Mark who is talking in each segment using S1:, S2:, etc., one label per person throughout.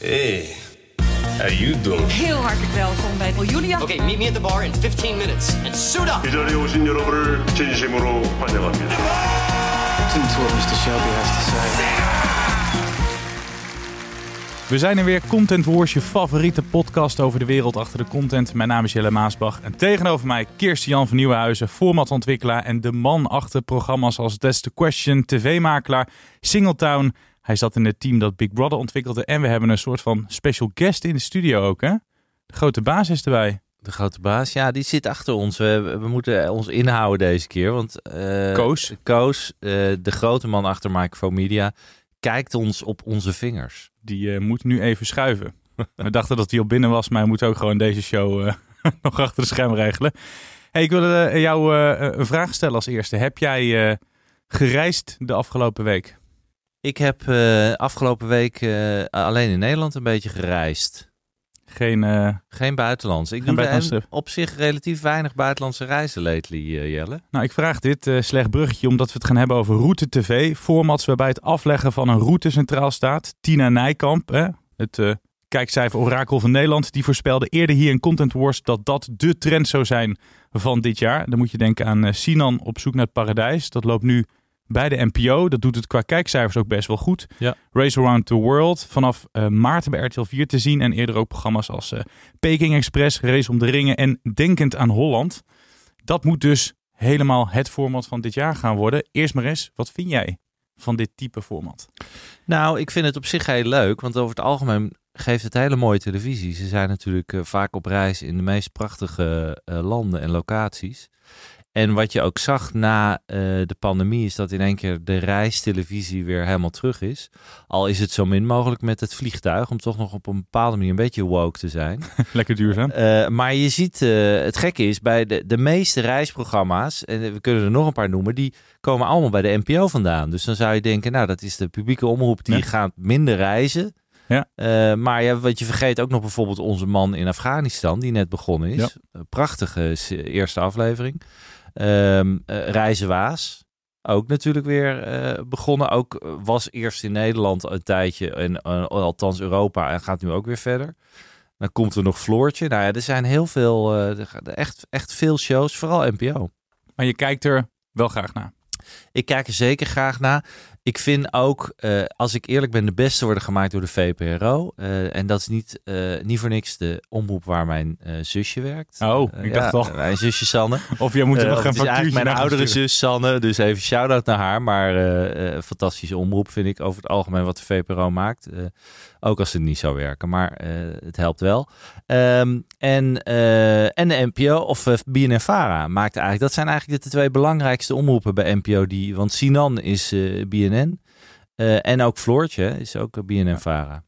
S1: Hey, how you doing?
S2: Heel hartelijk welkom bij Julia.
S3: Okay, meet me at the bar in 15 minutes and suit up.
S4: 이 자리에 오신 여러분을 진심으로 환영합니다.
S5: Listen to what Mr. Shelby has to say.
S6: We zijn er weer, Content Wars, je favoriete podcast over de wereld achter de content. Mijn naam is Jelle Maasbach en tegenover mij Kirsten Jan van Nieuwenhuizen, formatontwikkelaar en de man achter programma's als That's the Question, tv-makelaar, Singletown. hij zat in het team dat Big Brother ontwikkelde en we hebben een soort van special guest in de studio ook, hè? De grote baas is erbij.
S7: De grote baas, ja, die zit achter ons. We, we moeten ons inhouden deze keer, want eh,
S6: Koos.
S7: Koos, eh, de grote man achter Microphone Media, kijkt ons op onze vingers.
S6: Die eh, moet nu even schuiven. we dachten dat hij al binnen was, maar hij moet ook gewoon deze show nog achter de scherm regelen. Hey, ik wilde jou een vraag stellen als eerste. Heb jij gereisd de afgelopen week?
S7: Ik heb eh, afgelopen week eh, alleen in Nederland een beetje gereisd.
S6: Geen, eh,
S7: Geen buitenlands. Ik
S6: Geen
S7: doe op zich relatief weinig buitenlandse reizen lately, Jelle.
S6: Nou, ik vraag dit slecht bruggetje omdat we het gaan hebben over Route TV. Formats waarbij het afleggen van een route centraal staat. Tina Nijkamp, hè, het kijkcijfer orakel van Nederland, die voorspelde eerder hier in Content Wars dat dat de trend zou zijn van dit jaar. Dan moet je denken aan Sinan op zoek naar het paradijs. Dat loopt nu bij de NPO. Dat doet het qua kijkcijfers ook best wel goed.
S7: Ja.
S6: Race Around the World vanaf eh, maart bij RTL 4 te zien. En eerder ook programma's als eh, Peking Express, Race om de Ringen en Denkend aan Holland. Dat moet dus helemaal het format van dit jaar gaan worden. Eerst maar eens, wat vind jij van dit type format?
S7: Nou, ik vind het op zich heel leuk, want over het algemeen geeft het hele mooie televisie. Ze zijn natuurlijk eh, vaak op reis in de meest prachtige landen en locaties. En wat je ook zag na eh, de pandemie is dat in één keer de reistelevisie weer helemaal terug is. Al is het zo min mogelijk met het vliegtuig, om toch nog op een bepaalde manier een beetje woke te zijn.
S6: Lekker duurzaam.
S7: Eh, maar je ziet, eh, het gekke is, bij de, de meeste reisprogramma's, en we kunnen er nog een paar noemen, die komen allemaal bij de NPO vandaan. Dus dan zou je denken, nou, dat is de publieke omroep, die
S6: Ja.
S7: gaat minder reizen.
S6: Ja.
S7: Maar ja, wat je vergeet ook nog bijvoorbeeld onze man in Afghanistan, die net begonnen is.
S6: Ja.
S7: Prachtige eerste aflevering. Ehm eh, Reizen Waas. Ook natuurlijk weer eh, begonnen. Ook eh, was eerst in Nederland een tijdje, en althans Europa, en gaat nu ook weer verder. Dan komt er nog Floortje. Nou ja, er zijn heel veel, echt, echt veel shows, vooral NPO.
S6: Maar je kijkt er wel graag naar.
S7: Ik kijk er zeker graag naar. Ik vind ook, eh, als ik eerlijk ben, de beste worden gemaakt door de VPRO. Eh, en dat is niet, eh, niet voor niks de omroep waar mijn zusje werkt.
S6: Oh, ik
S7: ja,
S6: dacht al.
S7: Mijn zusje Sanne.
S6: Of jij moet er nog een
S7: het is eigenlijk
S6: factuurtje
S7: mijn
S6: gaan
S7: oudere
S6: sturen.
S7: zus Sanne. Dus even shout-out naar haar. Maar fantastische omroep vind ik over het algemeen wat de VPRO maakt. Eh, ook als het niet zou werken. Maar eh, het helpt wel. Ehm, en, eh, en de NPO of uh, BNN-Vara maakt eigenlijk... Dat zijn eigenlijk de twee belangrijkste omroepen bij NPO. Die, want Sinan is eh, BNN. Eh, en ook Floortje is ook eh, BNN-Vara.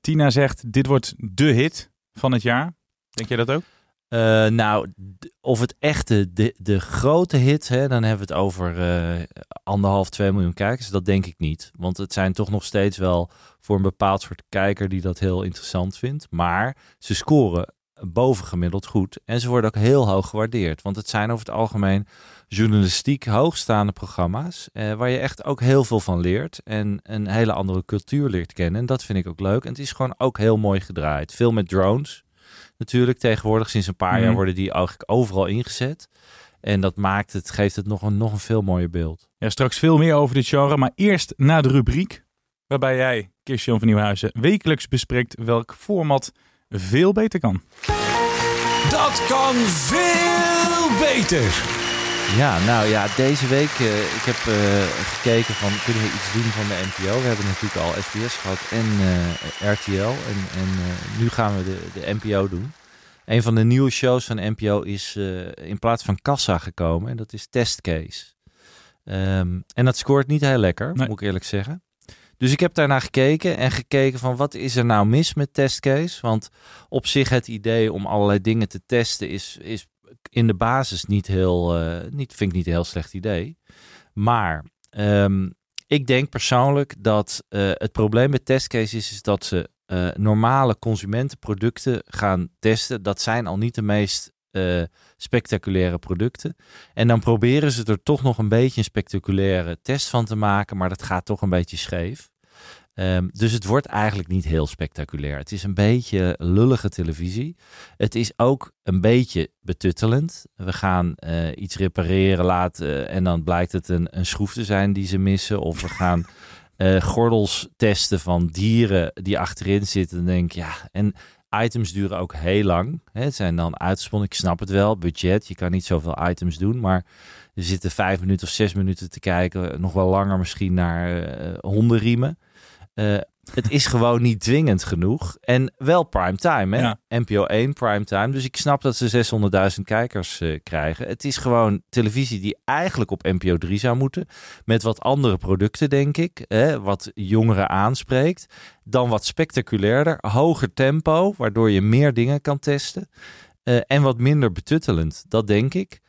S6: Tina zegt, dit wordt de hit van het jaar. Denk jij dat ook?
S7: Eh, nou, of het echte, de, de grote hit, hè, dan hebben we het over eh, anderhalf, twee miljoen kijkers. Dat denk ik niet. Want het zijn toch nog steeds wel voor een bepaald soort kijker die dat heel interessant vindt. Maar ze scoren bovengemiddeld goed. En ze worden ook heel hoog gewaardeerd. Want het zijn over het algemeen journalistiek hoogstaande programma's. eh, waar je echt ook heel veel van leert. En een hele andere cultuur leert kennen. En dat vind ik ook leuk. En het is gewoon ook heel mooi gedraaid. Veel met drones natuurlijk tegenwoordig. Sinds een paar
S6: Mhm.
S7: jaar worden die eigenlijk overal ingezet. En dat maakt het, geeft het nog een, nog een veel mooier beeld.
S6: Ja, straks veel meer over dit genre. Maar eerst naar de rubriek waarbij jij, Kirsten van Nieuwhuizen, wekelijks bespreekt welk format veel beter kan.
S1: Dat kan veel beter.
S7: Ja, nou ja, deze week, eh, ik heb eh, gekeken van, kunnen we iets doen van de NPO? We hebben natuurlijk al SBS gehad en eh, RTL. En, en nu gaan we de, de NPO doen. Een van de nieuwe shows van NPO is in plaats van Kassa gekomen. En dat is Testcase. Ehm, en dat scoort niet heel lekker,
S6: Nee.
S7: moet ik eerlijk zeggen. Dus ik heb daarnaar gekeken en gekeken van wat is er nou mis met testcase? Want op zich het idee om allerlei dingen te testen is, is in de basis niet heel, eh, niet, vind ik niet een heel slecht idee. Maar ehm, ik denk persoonlijk dat eh, het probleem met testcase is, is dat ze eh, normale consumentenproducten gaan testen. Dat zijn al niet de meest spectaculaire producten. En dan proberen ze er toch nog een beetje een spectaculaire test van te maken, maar dat gaat toch een beetje scheef. Ehm, dus het wordt eigenlijk niet heel spectaculair. Het is een beetje lullige televisie. Het is ook een beetje betuttelend. We gaan eh, iets repareren laten en dan blijkt het een, een schroef te zijn die ze missen. Of we gaan eh, gordels testen van dieren die achterin zitten. Dan denk ja, en items duren ook heel lang. Hè, het zijn dan uitgesponnen, ik snap het wel, budget. Je kan niet zoveel items doen, maar er zitten vijf minuten of zes minuten te kijken. Nog wel langer misschien naar eh, hondenriemen. Eh, het is gewoon niet dwingend genoeg. En wel primetime, hè?
S6: Ja.
S7: NPO 1 primetime. Dus ik snap dat ze 600.000 kijkers eh, krijgen. Het is gewoon televisie die eigenlijk op NPO 3 zou moeten. Met wat andere producten, denk ik. Hè? Wat jongeren aanspreekt. Dan wat spectaculairder. Hoger tempo, waardoor je meer dingen kan testen. Eh, en wat minder betuttelend, dat denk ik.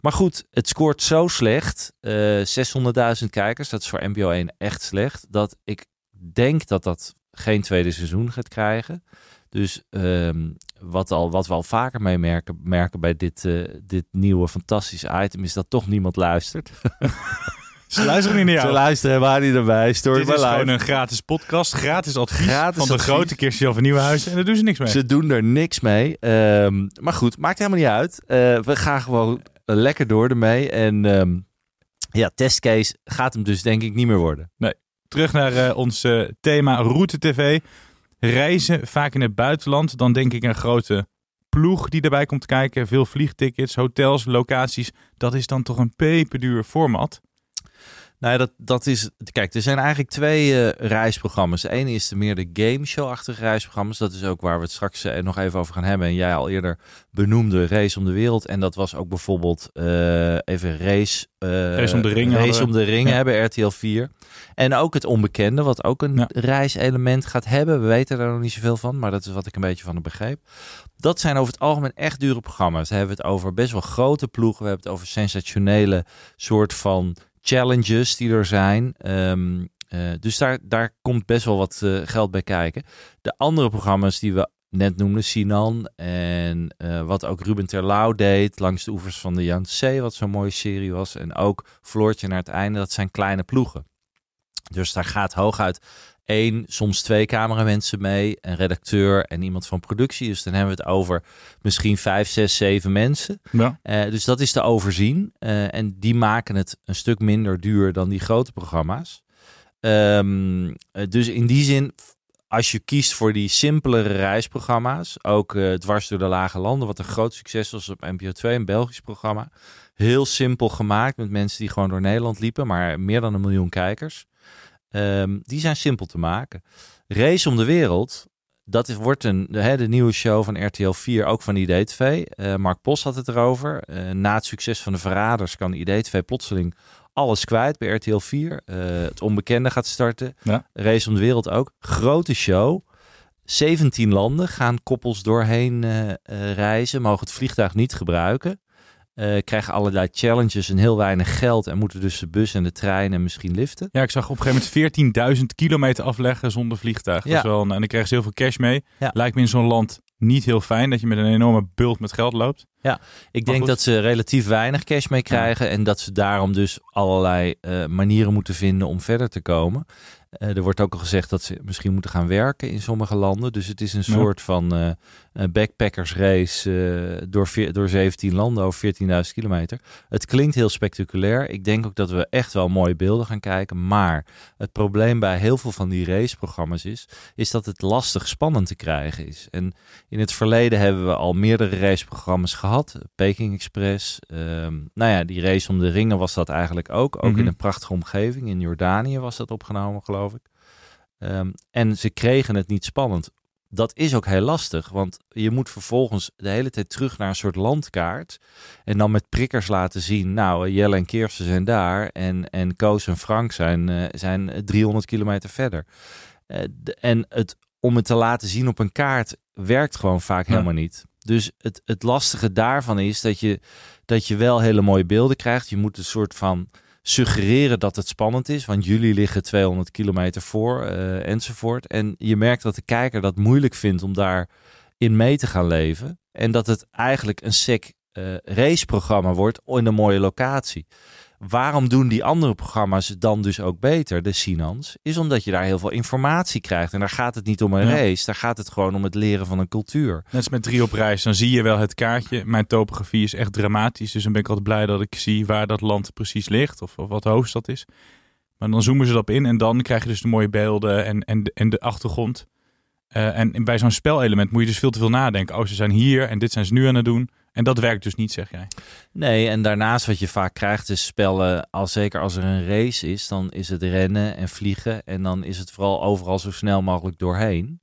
S7: Maar goed, het scoort zo slecht. eh 600.000 kijkers, dat is voor NPO 1 echt slecht. Dat ik denk dat dat geen tweede seizoen gaat krijgen. Dus ehm, wat, al, wat we al vaker mee merken, merken bij dit, eh, dit nieuwe fantastische item... is dat toch niemand luistert.
S6: Ze luisteren niet naar
S7: Ze
S6: jou.
S7: luisteren helemaal niet erbij. Story
S6: Dit is gewoon een gratis podcast, gratis advies
S7: Gratis
S6: van de
S7: advies.
S6: grote Kirstjan van Nieuwenhuizen. En daar doen ze niks mee.
S7: Ze doen er niks mee. Ehm, maar goed, maakt helemaal niet uit. Eh, we gaan gewoon lekker door ermee. En ehm, ja, testcase gaat hem dus denk ik niet meer worden.
S6: Terug naar eh, ons eh, thema Route TV. Reizen, vaak in het buitenland. Dan denk ik een grote ploeg die erbij komt kijken. Veel vliegtickets, hotels, locaties. Dat is dan toch een peperduur format.
S7: Nou ja, dat, dat is. Kijk, er zijn eigenlijk twee eh, reisprogramma's. Ene is de meer de gameshow-achtige reisprogramma's. Dat is ook waar we het straks eh, nog even over gaan hebben. En jij al eerder benoemde Race om de Wereld. En dat was ook bijvoorbeeld eh, even Race,
S6: Race om de Ringen
S7: Race om
S6: we.
S7: de Ringen
S6: Ja.
S7: hebben RTL 4. En ook het Onbekende, wat ook een
S6: Ja.
S7: reiselement gaat hebben. We weten daar nog niet zoveel van, maar dat is wat ik een beetje van heb begreep. Dat zijn over het algemeen echt dure programma's. Dan hebben we het over best wel grote ploegen. We hebben het over sensationele soort van challenges die er zijn. Ehm, eh, dus daar, daar komt best wel wat eh, geld bij kijken. De andere programma's die we net noemden, Sinan en eh, wat ook Ruben Terlouw deed langs de oevers van de Yangtze, wat zo'n mooie serie was. En ook Floortje naar het einde, dat zijn kleine ploegen. Dus daar gaat hooguit één, soms twee cameramensen mee, een redacteur en iemand van productie. Dus dan hebben we het over misschien vijf, zes, zeven mensen.
S6: Ja.
S7: Eh, dus dat is te overzien. Eh, en die maken het een stuk minder duur dan die grote programma's. Ehm, eh, dus in die zin, als je kiest voor die simpelere reisprogramma's, ook eh, dwars door de lage landen, wat een groot succes was op NPO 2, een Belgisch programma. Heel simpel gemaakt met mensen die gewoon door Nederland liepen, maar meer dan een miljoen kijkers. Ehm, die zijn simpel te maken. Race om de wereld, dat is, wordt een, de, hè, de nieuwe show van RTL 4, ook van IDTV. Eh Mark Pos had het erover. Eh, na het succes van de Verraders kan IDTV plotseling alles kwijt bij RTL 4. Eh, het onbekende gaat starten.
S6: Ja.
S7: Race om de wereld ook. Grote show. 17 landen gaan koppels doorheen reizen, mogen het vliegtuig niet gebruiken. Eh, krijgen allerlei challenges en heel weinig geld en moeten dus de bus en de trein en misschien liften.
S6: Ja, ik zag op een gegeven moment 14.000 kilometer afleggen zonder vliegtuig. Dat
S7: Ja.
S6: is wel een- en dan krijgen ze heel veel cash mee.
S7: Ja.
S6: Lijkt me in zo'n land niet heel fijn dat je met een enorme bult met geld loopt.
S7: Ik
S6: Maar
S7: denk
S6: goed.
S7: dat ze relatief weinig cash mee krijgen en dat ze daarom dus allerlei eh, manieren moeten vinden om verder te komen. Eh, er wordt ook al gezegd dat ze misschien moeten gaan werken in sommige landen. Dus het is een
S6: Ja.
S7: soort van eh, backpackersrace eh, door, door 17 landen over 14.000 kilometer. Het klinkt heel spectaculair. Ik denk ook dat we echt wel mooie beelden gaan kijken. Maar het probleem bij heel veel van die raceprogramma's is, is dat het lastig spannend te krijgen is. En in het verleden hebben we al meerdere raceprogramma's gehad. Peking Express. ehm, nou ja, die race om de ringen was dat eigenlijk ook. Ook
S6: Mhm.
S7: in een prachtige omgeving. In Jordanië was dat opgenomen, geloof ik. Ehm, en ze kregen het niet spannend. dat is ook heel lastig, want je moet vervolgens de hele tijd terug naar een soort landkaart. En dan met prikkers laten zien, nou, Jelle en Kirsten zijn daar en, en Koos en Frank zijn, eh, zijn 300 kilometer verder. Eh, de- en het, om het te laten zien op een kaart werkt gewoon vaak
S6: Ja.
S7: helemaal niet. Dus het, het lastige daarvan is dat je, dat je wel hele mooie beelden krijgt. Je moet een soort van suggereren dat het spannend is, want jullie liggen 200 kilometer voor eh, enzovoort. En je merkt dat de kijker dat moeilijk vindt om daar in mee te gaan leven. En dat het eigenlijk een sec eh, raceprogramma wordt in een mooie locatie. Waarom doen die andere programma's dan dus ook beter, de Sinans? Is omdat je daar heel veel informatie krijgt. En daar gaat het niet om een
S6: Ja.
S7: race, daar gaat het gewoon om het leren van een cultuur.
S6: Net als met drie op reis, dan zie je wel het kaartje. Mijn topografie is echt dramatisch, dus dan ben ik altijd blij dat ik zie waar dat land precies ligt of, of wat de hoofdstad is. Maar dan zoomen ze erop in en dan krijg je dus de mooie beelden en, en, de, en de achtergrond. Eh, en bij zo'n spelelement moet je dus veel te veel nadenken. Oh, ze zijn hier en dit zijn ze nu aan het doen. En dat werkt dus niet, zeg jij.
S7: Nee, en daarnaast wat je vaak krijgt is spellen, als, zeker als er een race is, dan is het rennen en vliegen. En dan is het vooral overal zo snel mogelijk doorheen.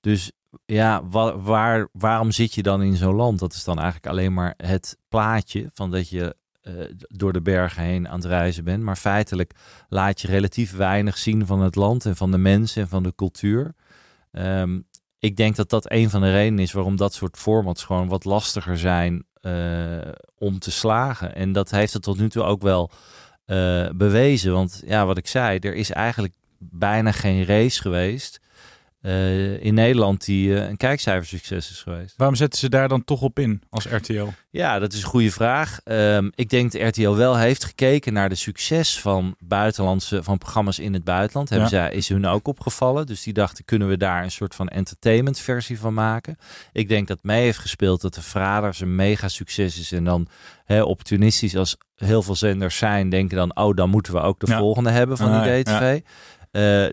S7: Dus ja, wa- waar, waarom zit je dan in zo'n land? Dat is dan eigenlijk alleen maar het plaatje van dat je eh, door de bergen heen aan het reizen bent. Maar feitelijk laat je relatief weinig zien van het land en van de mensen en van de cultuur. Ehm, ik denk dat dat een van de redenen is waarom dat soort formats gewoon wat lastiger zijn eh, om te slagen. En dat heeft het tot nu toe ook wel eh, bewezen. Want ja, wat ik zei, er is eigenlijk bijna geen race geweest eh, in Nederland die eh, een kijkcijfersucces is geweest.
S6: Waarom zetten ze daar dan toch op in als RTL?
S7: Ja, dat is een goede vraag. Ehm, ik denk dat RTL wel heeft gekeken naar de succes van buitenlandse van programma's in het buitenland. Hebben
S6: Ja.
S7: zij, is hun ook opgevallen. Dus die dachten, kunnen we daar een soort van entertainment versie van maken? Ik denk dat mee heeft gespeeld dat de Vraders een mega succes is. En dan opportunistisch als heel veel zenders zijn, denken dan, oh, dan moeten we ook de
S6: Ja.
S7: volgende hebben van
S6: Ah,
S7: die
S6: ja.
S7: DTV.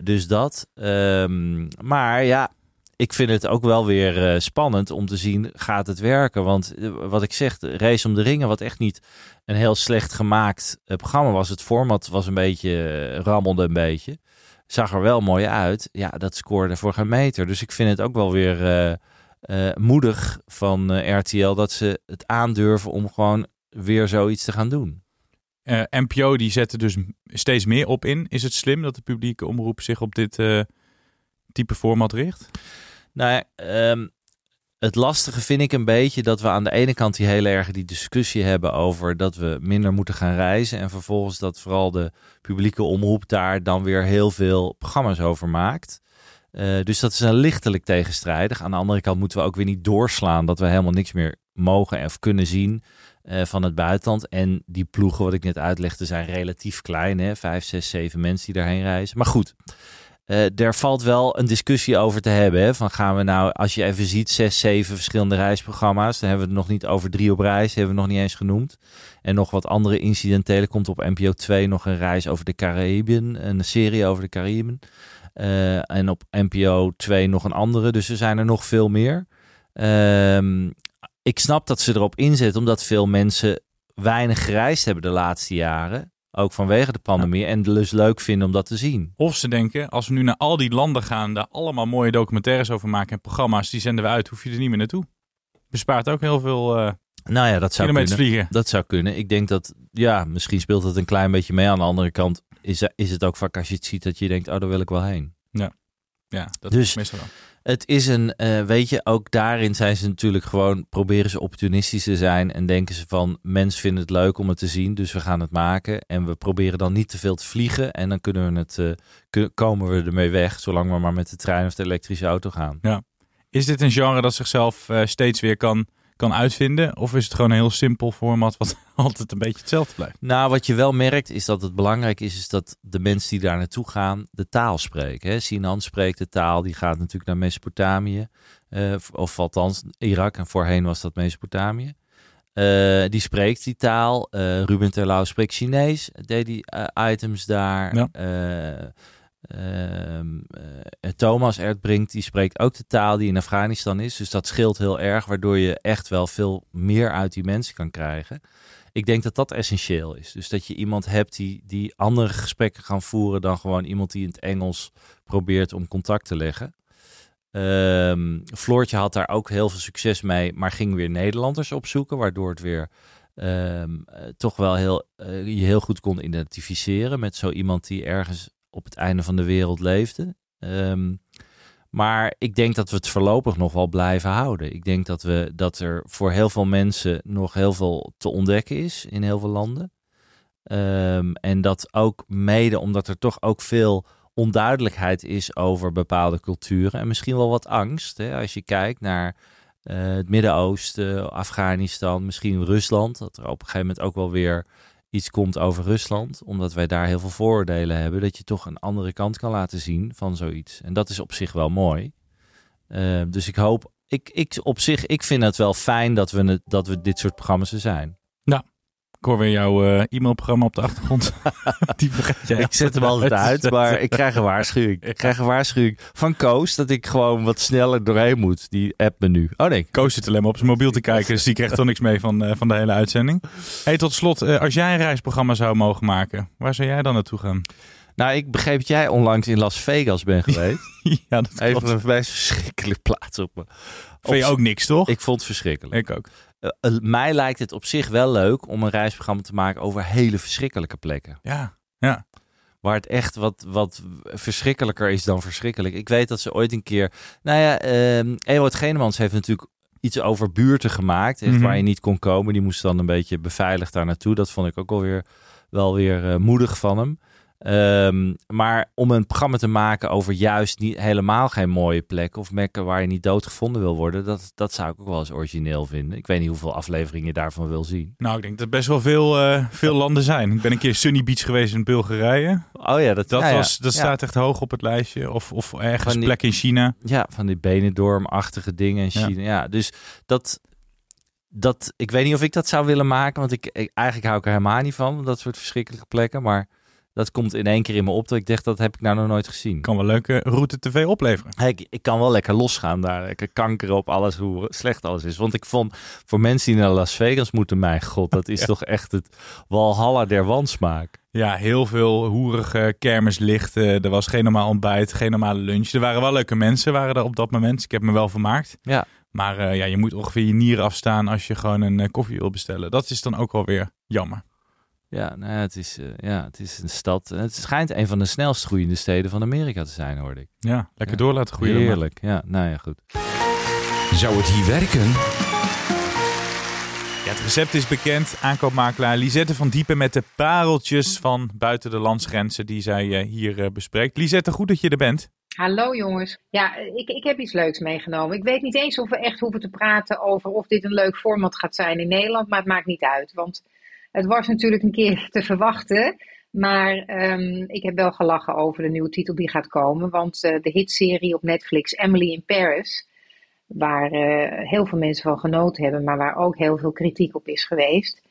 S7: Dus dat. Ehm, maar ja, ik vind het ook wel weer eh, spannend om te zien, gaat het werken? Want eh, wat ik zeg, Race om de Ringen, wat echt niet een heel slecht gemaakt eh, programma was. Het format was een beetje, eh, rammelde een beetje. Zag er wel mooi uit. Ja, dat scoorde voor geen meter. Dus ik vind het ook wel weer eh, eh, moedig van eh, RTL dat ze het aandurven om gewoon weer zoiets te gaan doen.
S6: Eh, NPO die zetten dus steeds meer op in. Is het slim dat de publieke omroep zich op dit eh, type format richt?
S7: Nou ja, ehm, het lastige vind ik een beetje dat we aan de ene kant die hele erg die discussie hebben over dat we minder moeten gaan reizen. En vervolgens dat vooral de publieke omroep daar dan weer heel veel programma's over maakt. Eh, dus dat is een lichtelijk tegenstrijdig. Aan de andere kant moeten we ook weer niet doorslaan dat we helemaal niks meer mogen of kunnen zien eh, van het buitenland. En die ploegen, wat ik net uitlegde, zijn relatief klein. Hè? Vijf, zes, zeven mensen die daarheen reizen. Maar goed, eh daar valt wel een discussie over te hebben. Hè? Van gaan we nou, als je even ziet, zes, zeven verschillende reisprogramma's. Dan hebben we het nog niet over drie op reis, hebben we nog niet eens genoemd. En nog wat andere incidentelen. Komt op NPO 2 nog een reis over de Caraïben, een serie over de Caraïben. Eh, en op NPO 2 nog een andere. Dus er zijn er nog veel meer. Ehm, ik snap dat ze erop inzetten, omdat veel mensen weinig gereisd hebben de laatste jaren. Ook vanwege de pandemie. En het dus leuk vinden om dat te zien.
S6: Of ze denken, als we nu naar al die landen gaan, daar allemaal mooie documentaires over maken en programma's, die zenden we uit, hoef je er niet meer naartoe. Bespaart ook heel veel eh
S7: Nou ja, dat zou kunnen.
S6: vliegen.
S7: Dat zou kunnen. Ik denk dat, ja, misschien speelt het een klein beetje mee. Aan de andere kant is, is het ook vaak als je het ziet dat je denkt, oh, daar wil ik wel heen.
S6: Ja, dat
S7: Dus-
S6: is meestal wel.
S7: Het is een, eh, weet je, ook daarin zijn ze natuurlijk gewoon, proberen ze opportunistisch te zijn en denken ze van, mensen vinden het leuk om het te zien, dus we gaan het maken. En we proberen dan niet te veel te vliegen en dan kunnen we het, eh, komen we ermee weg, zolang we maar met de trein of de elektrische auto gaan.
S6: Is dit een genre dat zichzelf eh, steeds weer kan, kan uitvinden? Of is het gewoon een heel simpel format wat altijd een beetje hetzelfde blijft?
S7: Nou, wat je wel merkt is dat het belangrijk is, is dat de mensen die daar naartoe gaan de taal spreken. Hè? Sinan spreekt de taal, die gaat natuurlijk naar Mesopotamië. eh, of althans Irak en voorheen was dat Mesopotamië. Eh, die spreekt die taal. Eh, Ruben Terlouw spreekt Chinees, deed die items daar.
S6: Ja.
S7: Ehm, eh, Thomas Erdbrink, die spreekt ook de taal die in Afghanistan is. Dus dat scheelt heel erg, waardoor je echt wel veel meer uit die mensen kan krijgen. Ik denk dat dat essentieel is. Dus dat je iemand hebt die, die andere gesprekken gaan voeren dan gewoon iemand die in het Engels probeert om contact te leggen. Ehm, Floortje had daar ook heel veel succes mee, maar ging weer Nederlanders opzoeken, waardoor het weer ehm, eh, toch wel heel, je heel goed kon identificeren met zo iemand die ergens op het einde van de wereld leefde. Ehm, maar ik denk dat we het voorlopig nog wel blijven houden. Ik denk dat, we, dat er voor heel veel mensen nog heel veel te ontdekken is in heel veel landen. Ehm, en dat ook mede omdat er toch ook veel onduidelijkheid is over bepaalde culturen. En misschien wel wat angst. Hè? Als je kijkt naar eh, het Midden-Oosten, Afghanistan, misschien Rusland. Dat er op een gegeven moment ook wel weer iets komt over Rusland. Omdat wij daar heel veel vooroordelen hebben. Dat je toch een andere kant kan laten zien van zoiets. En dat is op zich wel mooi. Ehm, dus ik hoop, ik, ik op zich, ik vind het wel fijn dat we, dat we dit soort programma's er zijn.
S6: Ik hoor weer jouw eh, e-mailprogramma op de achtergrond. Die jij
S7: Ik zet hem altijd uit, maar ik krijg een waarschuwing. Ik krijg een waarschuwing van Koos dat ik gewoon wat sneller doorheen moet. Die app me nu. Oh nee.
S6: Koos zit alleen maar op zijn mobiel te kijken, dus die krijgt toch niks mee van, eh, van de hele uitzending. Hey, tot slot, eh, als jij een reisprogramma zou mogen maken, waar zou jij dan naartoe gaan?
S7: Nou, ik begreep dat jij onlangs in Las Vegas bent geweest.
S6: ja, dat
S7: Even een meest verschrikkelijke plaats op me.
S6: Vind je ook niks, toch?
S7: Ik vond het verschrikkelijk.
S6: Ik ook.
S7: Eh, eh, mij lijkt het op zich wel leuk om een reisprogramma te maken over hele verschrikkelijke plekken.
S6: Ja, ja.
S7: Waar het echt wat, wat verschrikkelijker is dan verschrikkelijk. Ik weet dat ze ooit een keer. Nou ja, ehm Ewout Genemans heeft natuurlijk iets over buurten gemaakt. Echt
S6: Mhm.
S7: Waar je niet kon komen. Die moest dan een beetje beveiligd daar naartoe. Dat vond ik ook alweer wel weer eh, moedig van hem. Ehm, maar om een programma te maken over juist niet, helemaal geen mooie plekken of plekken waar je niet doodgevonden wil worden, dat, dat zou ik ook wel eens origineel vinden. Ik weet niet hoeveel afleveringen je daarvan wil zien.
S6: Nou, ik denk dat er best wel veel, eh, veel landen zijn. Ik ben een keer Sunny Beach geweest in Bulgarije.
S7: Oh ja, dat,
S6: Dat,
S7: ja, ja.
S6: was, dat
S7: Ja.
S6: staat echt hoog op het lijstje. Of, of ergens
S7: die-
S6: plek in China.
S7: Ja, van die Benidorm-achtige dingen in
S6: Ja.
S7: China. Ja, dus dat, dat, ik weet niet of ik dat zou willen maken, want ik, ik- eigenlijk hou ik er helemaal niet van, dat soort verschrikkelijke plekken. Maar dat komt in één keer in me op dat ik dacht, dat heb ik nou nog nooit gezien.
S6: Kan wel leuke route tv opleveren.
S7: Hey, ik, ik kan wel lekker losgaan daar, lekker kankeren op alles, hoe slecht alles is. Want ik vond, voor mensen die naar Las Vegas moeten, mijn god, dat is toch echt het walhalla der wansmaak.
S6: Ja, heel veel hoerige kermislichten. Er was geen normaal ontbijt, geen normale lunch. Er waren wel leuke mensen waren er op dat moment. Ik heb me wel vermaakt.
S7: Ja.
S6: Maar eh, ja, je moet ongeveer je nieren afstaan als je gewoon een eh, koffie wil bestellen. Dat is dan ook wel weer jammer.
S7: Ja, nou ja, het, is, eh, ja, het is een stad. Het schijnt een van de snelst groeiende steden van Amerika te zijn, hoorde ik.
S6: Ja, lekker
S7: Ja.
S6: door laten groeien.
S7: Heerlijk, ja. Nou ja, goed.
S1: Zou het hier werken?
S6: Ja, het recept is bekend. Aankoopmakelaar Lisette van Diepen met de pareltjes van buiten de landsgrenzen die zij eh, hier eh, bespreekt. Lisette, goed dat je er bent.
S2: Hallo jongens. Ja, ik, ik heb iets leuks meegenomen. Ik weet niet eens of we echt hoeven te praten over of dit een leuk format gaat zijn in Nederland, maar het maakt niet uit. Want het was natuurlijk een keer te verwachten. Maar ehm, ik heb wel gelachen over de nieuwe titel die gaat komen. Want eh, de hitserie op Netflix Emily in Paris, waar eh, heel veel mensen van genoten hebben, maar waar ook heel veel kritiek op is geweest.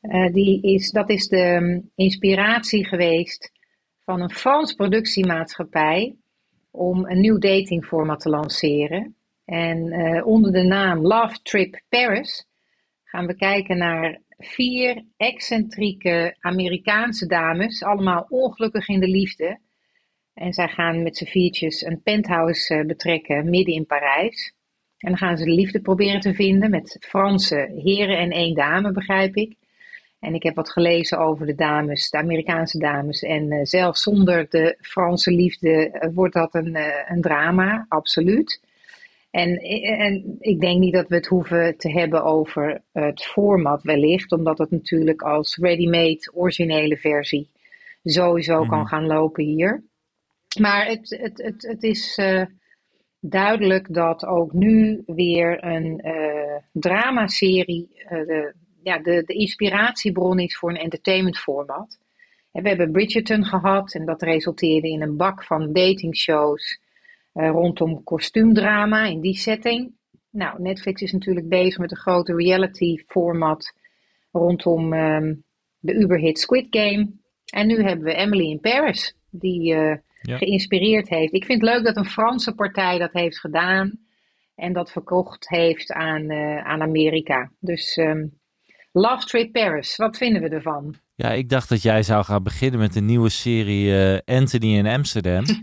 S2: eh, die is, dat is de um, inspiratie geweest van een Frans productiemaatschappij om een nieuw datingformat te lanceren. En onder de naam Love Trip Paris gaan we kijken naar vier excentrieke Amerikaanse dames, allemaal ongelukkig in de liefde. En zij gaan met z'n viertjes een penthouse eh, betrekken midden in Parijs. En dan gaan ze de liefde proberen te vinden met Franse heren en één dame, begrijp ik. En ik heb wat gelezen over de dames, de Amerikaanse dames. En uh, zelfs zonder de Franse liefde uh, wordt dat een, een drama, absoluut. En, en ik denk niet dat we het hoeven te hebben over het format wellicht, omdat het natuurlijk als ready-made originele versie sowieso kan gaan lopen hier. Maar het, het, het, het is uh, duidelijk dat ook nu weer een uh, dramaserie uh, de, ja, de, de inspiratiebron is voor een entertainmentformat. En we hebben Bridgerton gehad en dat resulteerde in een bak van datingshows rondom kostuumdrama in die setting. Nou, Netflix is natuurlijk bezig met een grote reality format rondom um, de uberhit Squid Game. En nu hebben we Emily in Paris, die uh, ja. geïnspireerd heeft. Ik vind het leuk dat een Franse partij dat heeft gedaan en dat verkocht heeft aan, uh, aan Amerika. Dus um, Love Trip Paris, wat vinden we ervan?
S7: Ja, ik dacht dat jij zou gaan beginnen met een nieuwe serie uh, Anthony in Amsterdam.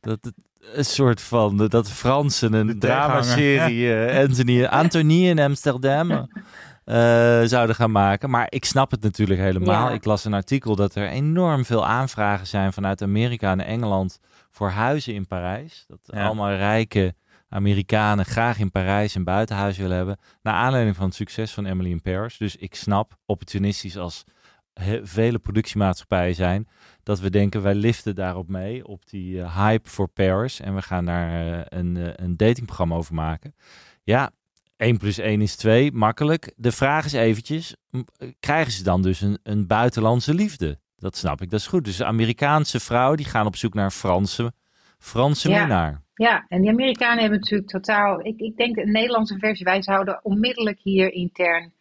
S7: Dat een soort van eh, dat Fransen een dramaserie eh, Anthony, Anthony in Amsterdam eh, zouden gaan maken. Maar ik snap het natuurlijk helemaal.
S2: Ja.
S7: Ik las een artikel dat er enorm veel aanvragen zijn vanuit Amerika en Engeland voor huizen in Parijs. Dat
S6: Ja.
S7: allemaal rijke Amerikanen graag in Parijs een buitenhuis willen hebben. Naar aanleiding van het succes van Emily in Paris. Dus ik snap, opportunistisch als vele productiemaatschappijen zijn, dat we denken wij liften daarop mee, op die eh, hype voor Paris. En we gaan daar eh, een, eh, een datingprogramma over maken. Ja, 1 plus 1 is 2, makkelijk. De vraag is eventjes, krijgen ze dan dus een, een buitenlandse liefde? Dat snap ik, dat is goed. Dus Amerikaanse vrouwen die gaan op zoek naar een Franse, Franse
S2: Ja.
S7: minnaar.
S2: Ja, en die Amerikanen hebben natuurlijk totaal. Ik, ik denk de Nederlandse versie. Wij zouden onmiddellijk hier intern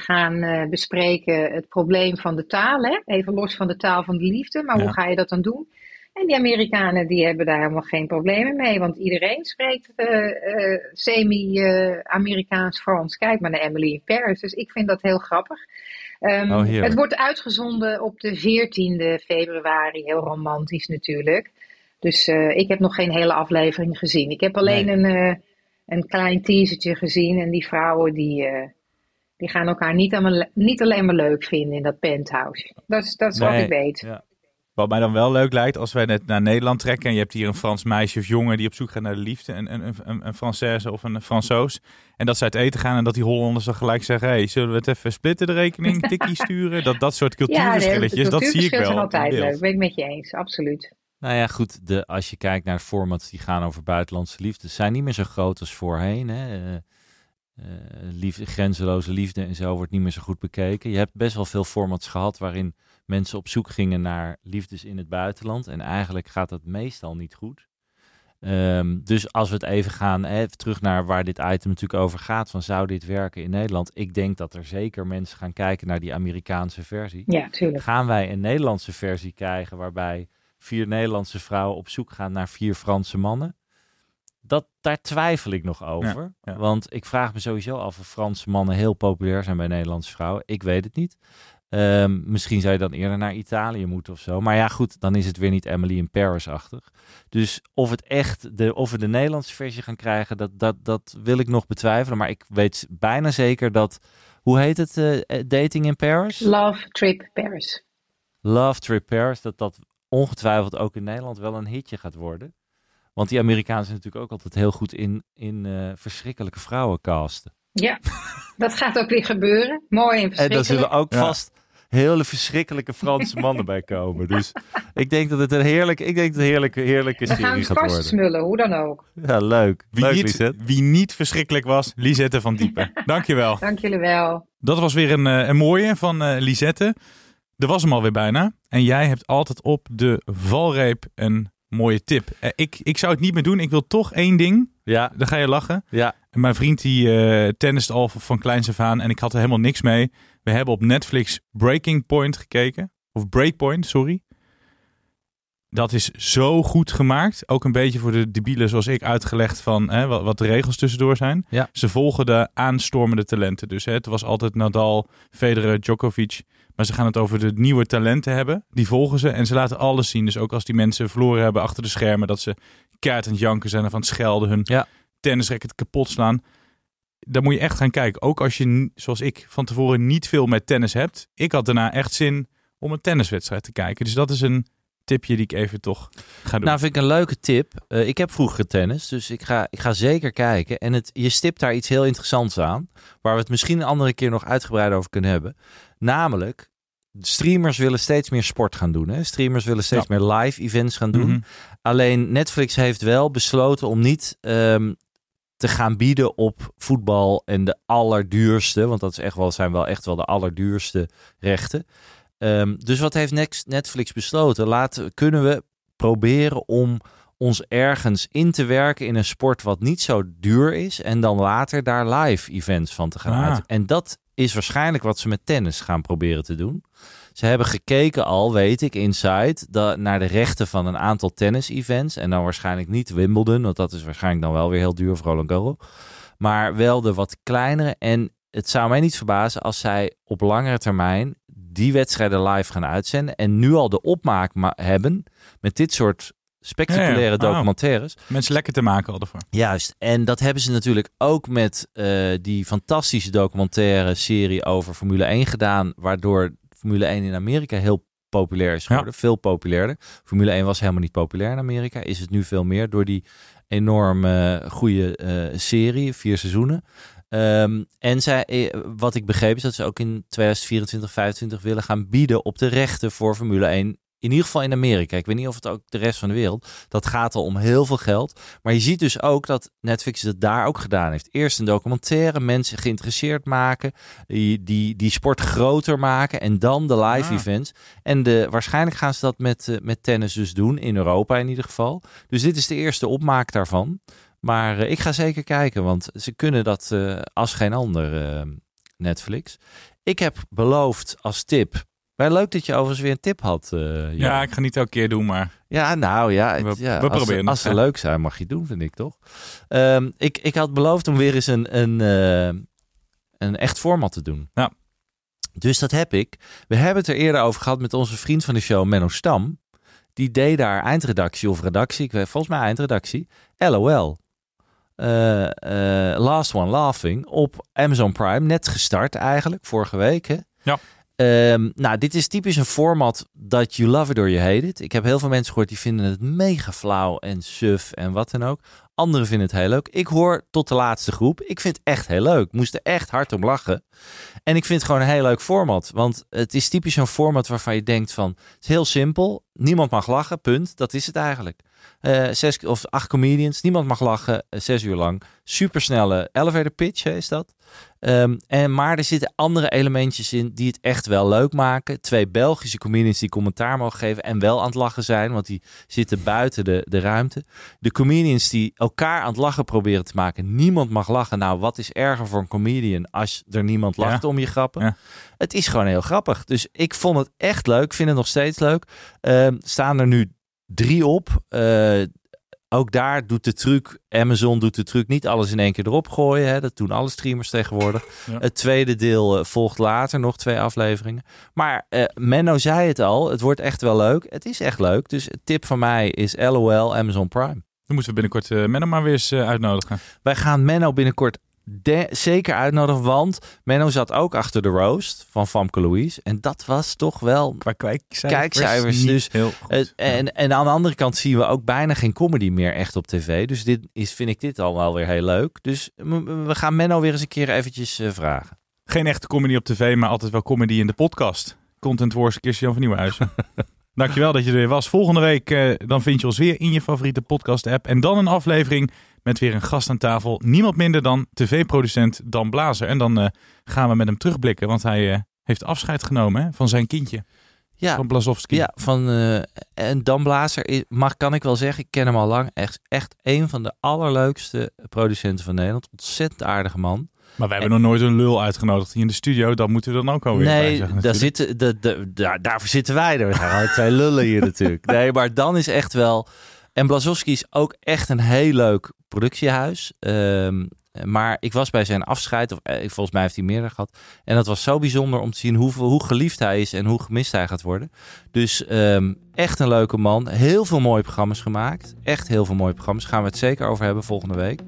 S2: gaan eh, bespreken het probleem van de taal. Hè? Even los van de taal van de liefde. Maar
S6: Ja.
S2: hoe ga je dat dan doen? En die Amerikanen die hebben daar helemaal geen problemen mee. Want iedereen spreekt eh, eh, semi-Amerikaans-Frans. Kijk maar naar Emily in Paris. Dus ik vind dat heel grappig. Ehm,
S7: Oh,
S2: het wordt uitgezonden op de 14e februari. Heel romantisch natuurlijk. Dus ik heb nog geen hele aflevering gezien. Ik heb alleen
S7: Nee.
S2: een, een klein teasertje gezien. En die vrouwen die, die gaan elkaar niet, allemaal, niet alleen maar leuk vinden in dat penthouse. Dat is, dat is wat ik weet.
S7: Ja.
S6: Wat mij dan wel leuk lijkt, als wij net naar Nederland trekken en je hebt hier een Frans meisje of jongen die op zoek gaat naar de liefde, een, een, een, een Française of een Fransoos, en dat ze uit eten gaan en dat die Hollanders dan gelijk zeggen, hey, zullen we het even splitten de rekening, tikkie sturen? Dat, dat soort
S2: Ja,
S6: cultuurverschilletjes, dat zie ik wel.
S2: zijn altijd leuk. Ben ik met je eens, absoluut.
S7: Nou ja, goed, de, als je kijkt naar formats die gaan over buitenlandse liefde, zijn niet meer zo groot als voorheen. Hè? Eh, liefde, grenzeloze liefde en zo wordt niet meer zo goed bekeken. Je hebt best wel veel formats gehad waarin mensen op zoek gingen naar liefdes in het buitenland. En eigenlijk gaat dat meestal niet goed. Ehm, dus als we het even gaan, terug naar waar dit item natuurlijk over gaat, van zou dit werken in Nederland? Ik denk dat er zeker mensen gaan kijken naar die Amerikaanse versie.
S2: Ja, tuurlijk.
S7: Gaan wij een Nederlandse versie krijgen waarbij vier Nederlandse vrouwen op zoek gaan naar vier Franse mannen? Dat, daar twijfel ik nog over.
S6: ja.
S7: Want ik vraag me sowieso af of Franse mannen heel populair zijn bij Nederlandse vrouwen. Ik weet het niet. Ehm, misschien zou je dan eerder naar Italië moeten of zo. Maar ja, goed, dan is het weer niet Emily in Paris-achtig. Dus of, het echt de, of we de Nederlandse versie gaan krijgen, dat, dat, dat wil ik nog betwijfelen. Maar ik weet bijna zeker dat. Hoe heet het? eh, Dating in Paris?
S2: Love Trip Paris.
S7: Love Trip Paris, dat dat ongetwijfeld ook in Nederland wel een hitje gaat worden. Want die Amerikanen zijn natuurlijk ook altijd heel goed in, in eh, verschrikkelijke vrouwen casten.
S2: Ja, dat gaat ook weer gebeuren. Mooi en
S7: En daar zullen ook
S6: Ja.
S7: vast hele verschrikkelijke Franse mannen bij komen. Dus ik denk dat het een heerlijke, ik denk dat het een heerlijke, heerlijke
S2: We gaan
S7: serie
S2: het
S7: gaat worden.
S2: vastsmullen, hoe dan ook.
S7: Ja, leuk.
S6: Wie,
S7: leuk,
S6: niet, wie niet verschrikkelijk was, Lisette van Diepen. Dankjewel.
S2: Dank jullie wel.
S6: Dat was weer een, eh, een mooie van eh Lisette. Er was hem alweer bijna. En jij hebt altijd op de valreep een mooie tip. Eh, ik, ik zou het niet meer doen. Ik wil toch één ding.
S7: Ja,
S6: Dan ga je lachen.
S7: ja.
S6: En mijn vriend die tennist al van kleins af aan. En ik had er helemaal niks mee. We hebben op Netflix Breaking Point gekeken. Of Breakpoint, sorry. Dat is zo goed gemaakt. Ook een beetje voor de debielen zoals ik uitgelegd van hè, wat, wat de regels tussendoor zijn.
S7: Ja.
S6: Ze volgen de aanstormende talenten. Dus hè, het was altijd Nadal, Federer, Djokovic. Maar ze gaan het over de nieuwe talenten hebben. Die volgen ze en ze laten alles zien. Dus ook als die mensen verloren hebben achter de schermen. Dat ze keihard aan het janken zijn of aan het schelden. Hun
S7: Ja.
S6: tennisracket kapot slaan. Daar moet je echt gaan kijken. Ook als je, zoals ik, van tevoren niet veel met tennis hebt. Ik had daarna echt zin om een tenniswedstrijd te kijken. Dus dat is een tipje die ik even toch ga doen.
S7: Nou, vind ik een leuke tip. Eh, ik heb vroeger tennis, dus ik ga, ik ga zeker kijken. En het, je stipt daar iets heel interessants aan, waar we het misschien een andere keer nog uitgebreid over kunnen hebben. Namelijk, streamers willen steeds meer sport gaan doen. Hè? Streamers willen steeds meer live events gaan doen.
S6: Mhm.
S7: Alleen Netflix heeft wel besloten om niet ehm, te gaan bieden op voetbal en de allerduurste, want dat is echt wel, zijn wel echt wel de allerduurste rechten. Ehm, dus wat heeft Netflix besloten? Laten, kunnen we proberen om ons ergens in te werken in een sport wat niet zo duur is en dan later daar live events van te gaan
S6: Ah.
S7: uit. En dat is waarschijnlijk wat ze met tennis gaan proberen te doen. Ze hebben gekeken al, weet ik, Inside, naar de rechten van een aantal tennis-events. En dan waarschijnlijk niet Wimbledon, want dat is waarschijnlijk dan wel weer heel duur voor Roland Garros. Maar wel de wat kleinere. En het zou mij niet verbazen als zij op langere termijn die wedstrijden live gaan uitzenden. En nu al de opmaak ma- hebben met dit soort spectaculaire
S6: Ja, ja. Wauw.
S7: documentaires.
S6: Mensen lekker te maken al ervoor.
S7: Juist. En dat hebben ze natuurlijk ook met eh, die fantastische documentaire serie over Formule 1 gedaan. Waardoor Formule 1 in Amerika heel populair is geworden. Veel populairder. Formule 1 was helemaal niet populair in Amerika. Is het nu veel meer door die enorm eh, goede eh, serie. Vier seizoenen. Ehm, en zij, eh, wat ik begreep is dat ze ook in 2024, 2025 willen gaan bieden op de rechten voor Formule 1. In ieder geval in Amerika. Ik weet niet of het ook de rest van de wereld. Dat gaat al om heel veel geld. Maar je ziet dus ook dat Netflix het daar ook gedaan heeft. Eerst een documentaire, mensen geïnteresseerd maken, die, die, die sport groter maken en dan de live
S6: Ah.
S7: events. En de, waarschijnlijk gaan ze dat met, eh, met tennis dus doen, in Europa in ieder geval. Dus dit is de eerste opmaak daarvan. Maar eh, ik ga zeker kijken, want ze kunnen dat eh, als geen ander, Netflix. Ik heb beloofd als tip. Wel leuk dat je overigens weer een tip had. eh.
S6: Ja, ik ga niet elke keer doen, maar
S7: Ja, nou ja, het-
S6: We-
S7: ja
S6: we
S7: als,
S6: proberen
S7: ze, als ze leuk zijn, mag je doen, vind ik toch? Ehm, ik, ik had beloofd om weer eens een, een, eh, een echt format te doen.
S6: Ja.
S7: Dus dat heb ik. We hebben het er eerder over gehad met onze vriend van de show, Menno Stam. Die deed daar eindredactie of redactie, ik weet volgens mij eindredactie, LOL. Eh, Last One Laughing op Amazon Prime, net gestart eigenlijk, vorige week. Hè?
S6: Ja.
S7: Ehm, nou, dit is typisch een format dat you love it or you hate it. Ik heb heel veel mensen gehoord die vinden het mega flauw en suf en wat dan ook. Anderen vinden het heel leuk. Ik hoor tot de laatste groep. Ik vind het echt heel leuk. Moest er echt hard om lachen. En ik vind het gewoon een heel leuk format. Want het is typisch een format waarvan je denkt van... Het is heel simpel. Niemand mag lachen, punt. Dat is het eigenlijk. Eh, zes of acht comedians. Niemand mag lachen. eh, zes uur lang. Supersnelle elevator pitch hè, is dat. Ehm, en, maar er zitten andere elementjes in die het echt wel leuk maken. Twee Belgische comedians die commentaar mogen geven en wel aan het lachen zijn, want die zitten buiten de, de ruimte. De comedians die elkaar aan het lachen proberen te maken. Niemand mag lachen. Nou, wat is erger voor een comedian als er niemand lacht
S6: Ja.
S7: om je grappen?
S6: Ja.
S7: Het is gewoon heel grappig. Dus ik vond het echt leuk. Vind het nog steeds leuk. Ehm, staan er nu drie op. Eh, ook daar doet de truc, Amazon doet de truc niet alles in één keer erop gooien. Hè. Dat doen alle streamers tegenwoordig.
S6: Ja.
S7: Het tweede deel eh, volgt later, nog twee afleveringen. Maar eh, Menno zei het al, het wordt echt wel leuk. Het is echt leuk. Dus tip van mij is LOL Amazon Prime.
S6: dan moeten we binnenkort Menno maar weer eens uitnodigen.
S7: Wij gaan Menno binnenkort de- zeker uitnodigen, want Menno zat ook achter de roast van Famke Louise. En dat was toch wel
S6: Qua kijkcijfers,
S7: Kijkcijfers, dus,
S6: heel goed.
S7: Eh, en, en aan de andere kant zien we ook bijna geen comedy meer echt op tv. Dus dit is, vind ik dit al wel weer heel leuk. Dus we gaan Menno weer eens een keer eventjes eh, vragen.
S6: Geen echte comedy op tv, maar altijd wel comedy in de podcast. Content Wars, Christian van Nieuwenhuizen. Dankjewel dat je er weer was. Volgende week eh, dan vind je ons weer in je favoriete podcast app. En dan een aflevering met weer een gast aan tafel. Niemand minder dan tv-producent Dan Blazer. En dan eh, gaan we met hem terugblikken, want hij eh, heeft afscheid genomen hè, van zijn kindje.
S7: Ja,
S6: Van Blazowski.
S7: ja van, en Dan Blazer, is- mag, kan ik wel zeggen, ik ken hem al lang. Echt, echt een van de allerleukste producenten van Nederland. Ontzettend aardige man.
S6: Maar we hebben nog nooit een lul uitgenodigd hier in de studio. Dat moeten we dan ook alweer bij
S7: Nee,
S6: zeggen.
S7: daar zitten, de, de, daar, daarvoor zitten wij er. Zijn gewoon twee lullen hier natuurlijk. Nee, maar dan is echt wel... En Blazowski is ook echt een heel leuk productiehuis. Ehm, maar ik was bij zijn afscheid, of eh, volgens mij heeft hij meerdere gehad. En dat was zo bijzonder om te zien hoe, hoe geliefd hij is en hoe gemist hij gaat worden. Dus ehm, echt een leuke man. Heel veel mooie programma's gemaakt. Echt heel veel mooie programma's. Gaan we het zeker over hebben volgende week.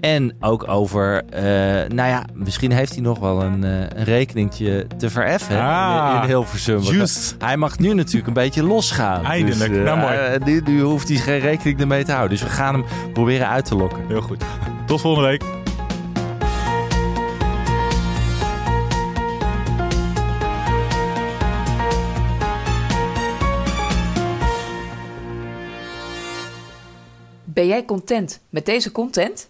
S7: En ook over, eh, nou ja, misschien heeft hij nog wel een, eh, een rekeningtje te vereffen hè,
S6: Ah,
S7: in, in Hilversum.
S6: Juist.
S7: Hij mag nu natuurlijk een beetje losgaan.
S6: Eindelijk.
S7: Dus, eh,
S6: Nou, mooi.
S7: eh, nu, nu hoeft hij geen rekening ermee te houden. Dus we gaan hem proberen uit te lokken.
S6: Heel goed. Tot volgende week.
S8: Ben jij content met deze content?